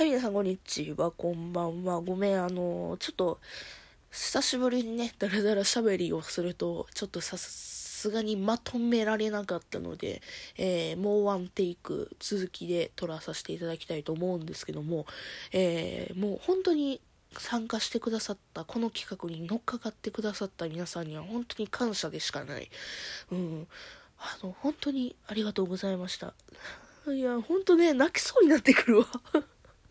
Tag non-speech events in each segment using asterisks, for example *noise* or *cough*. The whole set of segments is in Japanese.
はい、皆さん、こんにちは。こんばんは。ごめん、あの、ちょっと、久しぶりにね、だらだら喋りをすると、ちょっとさすがにまとめられなかったので、えー、もうワンテイク続きで撮らさせていただきたいと思うんですけども、えー、もう本当に参加してくださった、この企画に乗っかかってくださった皆さんには本当に感謝でしかない。うん。あの、本当にありがとうございました。いや、本当ね、泣きそうになってくるわ。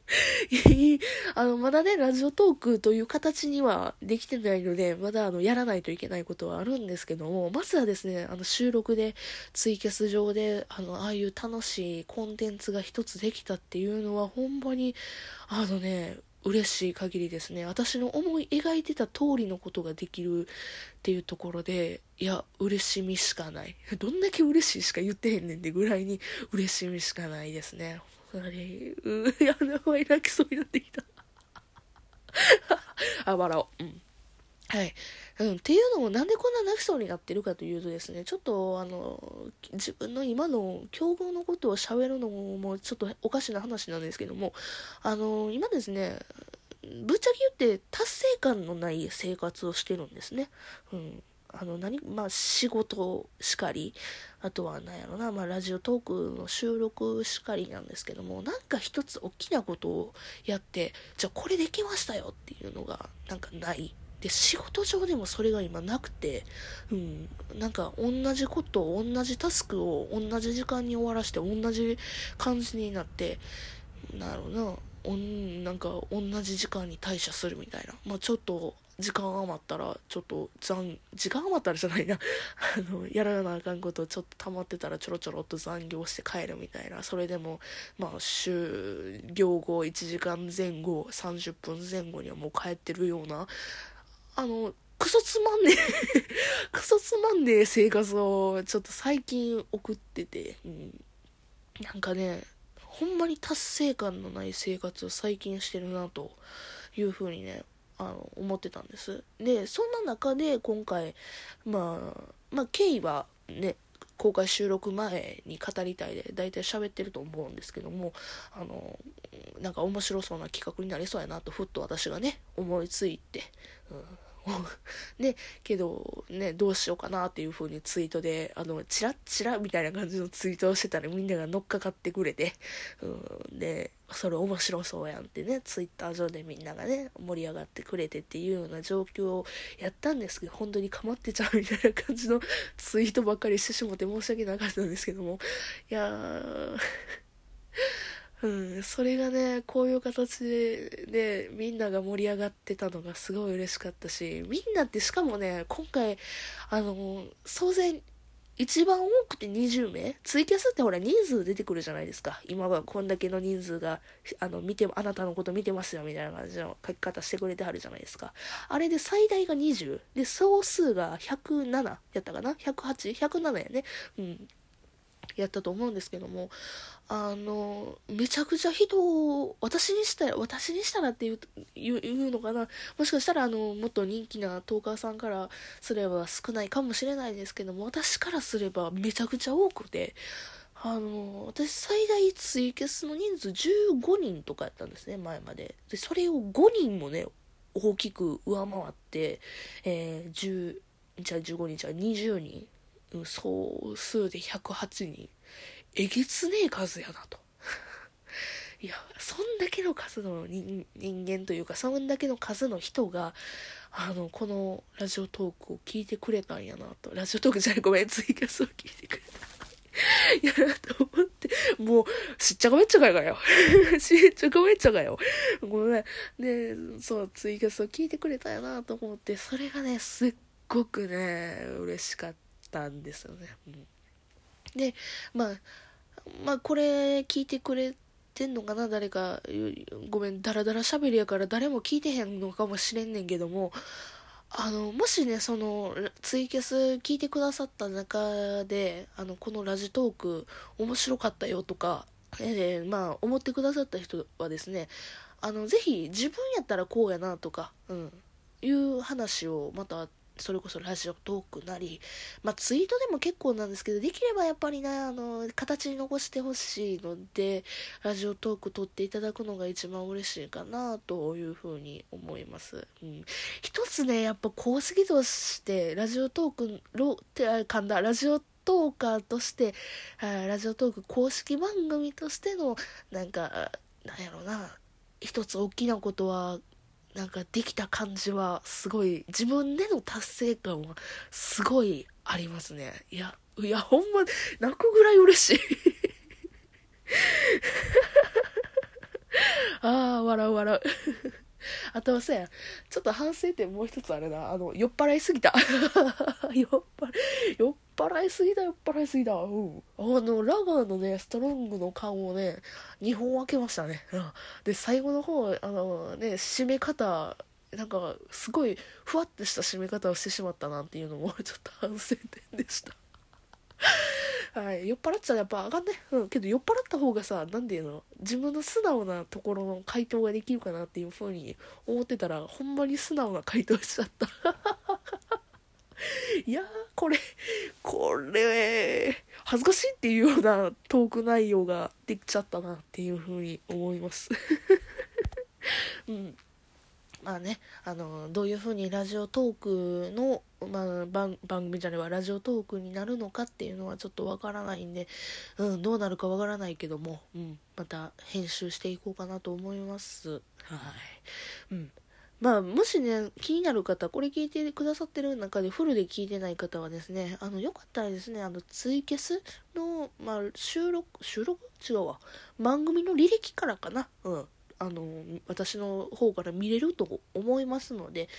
*laughs* あの、まだね、ラジオトークという形にはできてないので、まだあの、やらないといけないことはあるんですけども、まずはですね、あの、収録で、ツイキャス上で、あの、ああいう楽しいコンテンツが一つできたっていうのは、ほんまに、あのね、嬉しい限りですね。私の思い描いてた通りのことができるっていうところで、いや、嬉しみしかない。*laughs* どんだけ嬉しいしか言ってへんねんってぐらいに嬉しみしかないですね。あれ、うや、名前泣きそうになってきた。*laughs* あ、笑おう。うん。はい。うん、っていうのもなんでこんな泣きそうになってるかというとですね、ちょっとあの、自分の今の境遇のことを喋るのもちょっとおかしな話なんですけども、あの、今ですね、ぶっちゃけ言って達成感のない生活をしてるんですね。うん。あの何、まあ、仕事しかり、あとは何やろな、まあ、ラジオトークの収録しかりなんですけども、なんか一つ大きなことをやって、じゃあこれできましたよっていうのが、なんかない。で、仕事上でもそれが今なくて、うん、なんか同じこと、同じタスクを同じ時間に終わらして、同じ感じになって、なるほどな、おんなんか同じ時間に退社するみたいな。まあちょっと時間余ったらちょっと残時間余ったらじゃないな。*laughs* あのやらなあかんことちょっと溜まってたらちょろちょろっと残業して帰るみたいな。それでもまあ終業後1時間前後30分前後にはもう帰ってるような。あのクソつまんねえ *laughs* クソつまんねえ生活をちょっと最近送ってて、うん、なんかねほんまに達成感のない生活を最近してるなというふうにねあの思ってたんです。でそんな中で今回まあまあ経緯はね公開収録前に語りたいで大体喋ってると思うんですけどもあのなんか面白そうな企画になりそうやなとふっと私がね思いついて、うん *laughs* ね、けど、ね、どうしようかなっていう風にツイートで、あの、チラッチラみたいな感じのツイートをしてたらみんなが乗っかかってくれて、*laughs* うん、で、それ面白そうやんってね、ツイッター上でみんながね、盛り上がってくれてっていうような状況をやったんですけど、本当にかまってちゃうみたいな感じの *laughs* ツイートばっかりしてしもて申し訳なかったんですけども、いやー。うん、それがね、こういう形で、ね、みんなが盛り上がってたのがすごい嬉しかったし、みんなってしかもね、今回、あの、総勢、一番多くて20名ツイキャスってほら人数出てくるじゃないですか。今はこんだけの人数が、あの、見て、あなたのこと見てますよみたいな感じの書き方してくれてはるじゃないですか。あれで最大が20。で、総数が107やったかな ?108?107 やね。うん。やったと思うんですけども、あの、めちゃくちゃ人を、私にしたら、私にしたらっていう言う言うのかな、もしかしたら、あの、もっと人気なトーカーさんからすれば少ないかもしれないですけども、私からすればめちゃくちゃ多くて、あの、私最大ツイキャスの人数15人とかやったんですね、前まで。で、それを5人もね、大きく上回って、えー、10、じゃあ15人、じゃあ20人総数で108人。えげつねえ数やなと。*laughs* いや、そんだけの数の人間というか、そんだけの数の人が、あの、このラジオトークを聞いてくれたんやなと。ラジオトークじゃない、ごめん、ツイキャスを聞いてくれた。*laughs* いやなと思って、もう、しっちゃかめっちゃかよ。*laughs* しっちゃかめっちゃかよ。ごめん。で、そう、ツイキャスを聞いてくれたんやなと思って、それがね、すっごくね、嬉しかった。たんですよね。うん、で、まあ、まあ、これ聞いてくれてんのかな？誰か。ごめん、ダラダラ喋りやから誰も聞いてへんのかもしれんねんけども、あの、もしね、その、ツイキャス聞いてくださった中で、あの、このラジトーク面白かったよとか、えー、まあ、思ってくださった人はですね、あの、ぜひ自分やったらこうやなとか、うん、いう話をまたそれこそラジオトークなり、まあ、ツイートでも結構なんですけど、できればやっぱりね、あの、形に残してほしいので、ラジオトーク撮っていただくのが一番嬉しいかな、というふうに思います。うん。一つね、やっぱ公式として、ラジオトーク、ロ、ってあ噛んだ、ラジオトーカーとして、ラジオトーク公式番組としての、なんか、なんやろな、一つ大きなことはなんかできた感じはすごい自分での達成感はすごいありますねいやいやほんま泣くぐらい嬉しい *laughs* ああ笑う笑うあとはさ、ちょっと反省点もう一つあれな。あの、酔っ払いすぎた。*laughs* 酔っ払い、酔っ払いすぎた、酔っ払いすぎた。うん。あの、ラガーのね、ストロングの缶をね、2本開けましたね。うん。で、最後の方、あのね、締め方、なんか、すごい、ふわっとした締め方をしてしまったなっていうのも、*laughs* ちょっと反省点でした。はい、酔っ払っちゃやっぱあかんね。うん、けど酔っ払った方がさ、なんていうの、自分の素直なところの回答ができるかなっていう風に思ってたら、ほんまに素直な回答しちゃった。*laughs* いやー、これ、これ、恥ずかしいっていうようなトーク内容ができちゃったなっていう風に思います。*laughs* うん。まあね、あの、どういう風にラジオトークの、まあ、番番組じゃないわ、ラジオトークになるのかっていうのはちょっとわからないんで、うん、どうなるかわからないけども、うん、また編集していこうかなと思います。はい。うん。まあ、もしね、気になる方、これ聞いてくださってる中でフルで聞いてない方はですね、あの、よかったらですね、あの、ツイキャスの、まあ、収録、収録違うわ。番組の履歴からかな。うん。あの私の方から見れると思いますので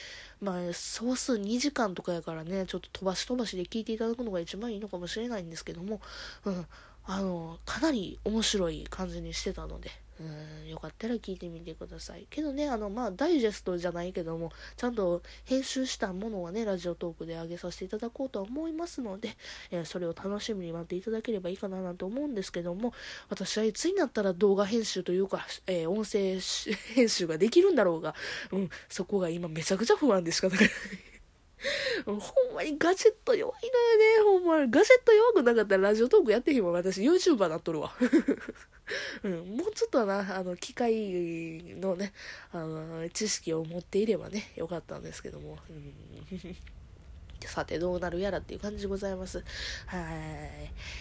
まあ総数2時間とかやからねちょっと飛ばし飛ばしで聞いていただくのが一番いいのかもしれないんですけども、うん、あのかなり面白い感じにしてたのでうん、よかったら聞いてみてください。けどね、あの、まあ、ダイジェストじゃないけども、ちゃんと編集したものはね、ラジオトークで上げさせていただこうとは思いますので、えー、それを楽しみに待っていただければいいかななんて思うんですけども、私はいつになったら動画編集というか、えー、音声編集ができるんだろうが、うん、そこが今めちゃくちゃ不安でしかない。*laughs* ほんまにガジェット弱いのよね、ほんまに。ガジェット弱くなかったらラジオトークやってへんわ。私 YouTuber なっとるわ。*laughs* *laughs* うん、もうちょっとな、あの、機械のね、あの、知識を持っていればね、よかったんですけども。うん *laughs* さてどうなるやらっていう感じでございます。はい。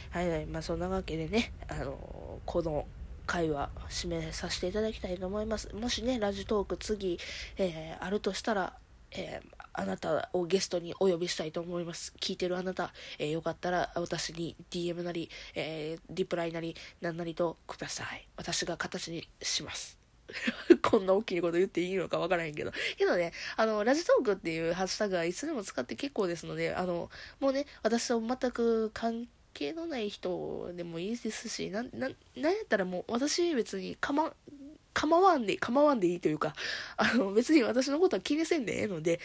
はいはい。まあそんなわけでね、あのこの回は締めさせていただきたいと思います。もしね、ラジトーク次、えー、あるとしたら、えー、あなたをゲストにお呼びしたいと思います。聞いてるあなた、えー、よかったら私に DM なり、えー、リプライなり、何なりとください。私が形にします。*laughs* こんな大きいこと言っていいのかわからへんけど。けどね、あの、ラジトークっていうハッシュタグはいつでも使って結構ですので、あの、もうね、私と全く関係のない人でもいいですし、な、な、なんやったらもう私別にかま、構わんで、構わんでいいというか、あの、別に私のことは気にせんでええので、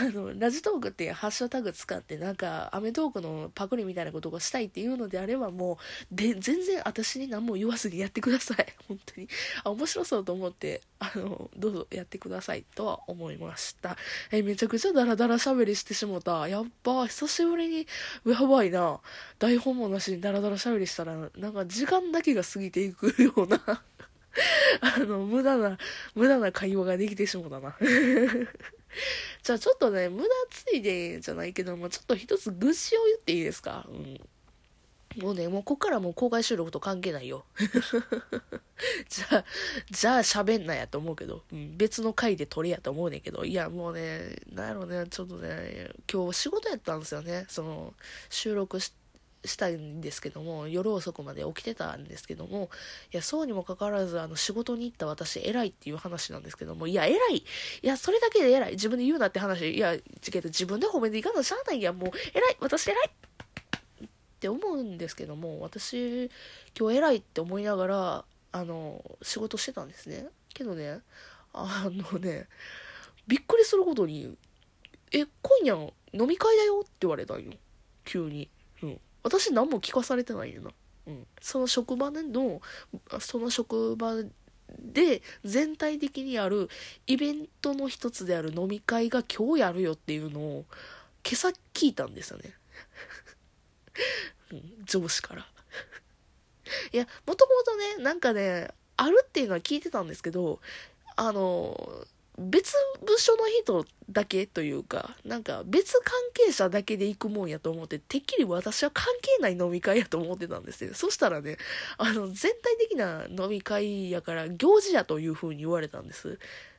あの、ラジトークってハッシュタグ使って、なんか、アメトークのパクリみたいなことがしたいっていうのであれば、もう、で、全然私に何も言わずにやってください。*laughs* 本当に。あ、面白そうと思って、あの、どうぞやってくださいとは思いました。え、めちゃくちゃダラダラ喋りしてしもた。やっぱ、久しぶりに、やばいな。台本もなしにダラダラ喋りしたら、なんか時間だけが過ぎていくようなあの、無駄な、無駄な会話ができてしもたな。*laughs* じゃあちょっとね、無駄ついでじゃないけども、ちょっと一つ愚痴を言っていいですか？うん。もうね、もうこっからもう公開収録と関係ないよ。*laughs* じゃあ、じゃあ喋んなやと思うけど、うん、別の回で撮れやと思うねんけど、いやもうね、なんやろうね、ちょっとね、今日仕事やったんですよね。その、収録して、したんですけども、夜遅くまで起きてたんですけども、いや、そうにもかかわらず、あの、仕事に行った私、偉いっていう話なんですけども、いや、偉いいや、それだけで偉い自分で言うなって話、いや、けど自分で褒めていかなしゃあないや、もう、偉い私偉いって思うんですけども、私、今日偉いって思いながら、あの、仕事してたんですね。けどね、あのね、びっくりすることに、え、今夜飲み会だよって言われたんよ。急に。私何も聞かされてないよな。うん。その職場での、その職場で全体的にあるイベントの一つである飲み会が今日やるよっていうのを今朝聞いたんですよね。うん、上司から。いや、もともとね、なんかね、あるっていうのは聞いてたんですけど、あの、別部署の人だけというか、なんか別関係者だけで行くもんやと思って、てっきり私は関係ない飲み会やと思ってたんですよ。そしたらね、あの、全体的な飲み会やから行事やという風に言われたんです。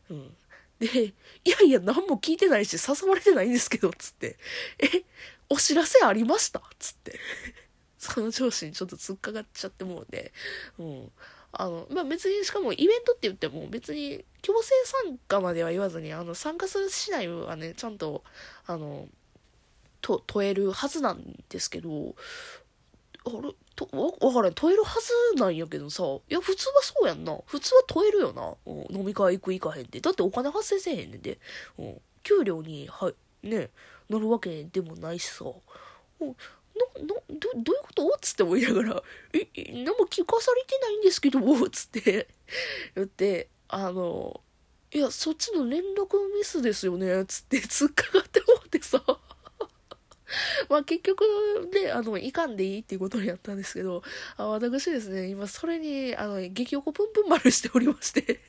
うん。で、いやいや、何も聞いてないし、誘われてないんですけど、つって。え、お知らせありました？つって。その上司にちょっと突っかかっちゃってもうね、うん。あの、まあ、別に、しかもイベントって言っても別に強制参加までは言わずに、あの、参加する市内はね、ちゃんと、あの、と、問えるはずなんですけど、あれ、と、わ、わからん、問えるはずなんやけどさ、いや、普通はそうやんな。普通は問えるよな。うん、飲み会行く行かへんって。だってお金発生せえへんねんで。うん、給料に、はい、ね、乗るわけでもないしさ。うんな、な、ど、どういうこと？っつって思いながら、え、何も聞かされてないんですけど、っつって。言って、あの、いや、そっちの連絡ミスですよね、つって突っかかって思ってさ。*laughs* まあ結局ね、あの、いかんでいいっていうことになったんですけど、あ私ですね、今それに、あの、激おこぷんぷん丸しておりまして。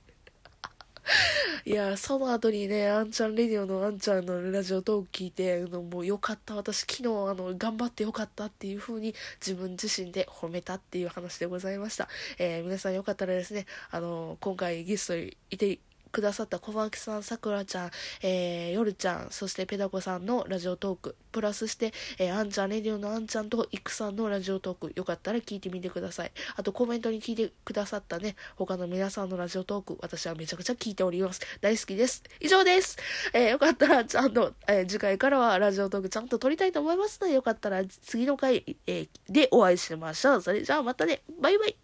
いや、その後にね、あんちゃんレディオのあんちゃんのラジオトーク聞いての、もうよかった、私昨日あの、頑張ってよかったっていう風に自分自身で褒めたっていう話でございました。えー、皆さんよかったらですね、あの、今回ゲストいてくださった小牧さん、さくらちゃん、えー、よるちゃん、そしてペダコさんのラジオトーク、プラスして、えー、あんちゃん、レディオのあんちゃんとイクさんのラジオトーク、よかったら聞いてみてください。あとコメントに聞いてくださったね、他の皆さんのラジオトーク、私はめちゃくちゃ聞いております。大好きです。以上です。えー、よかったらちゃんと、えー、次回からはラジオトークちゃんと撮りたいと思いますので、よかったら次の回、えー、でお会いしましょう。それじゃあまたね、バイバイ。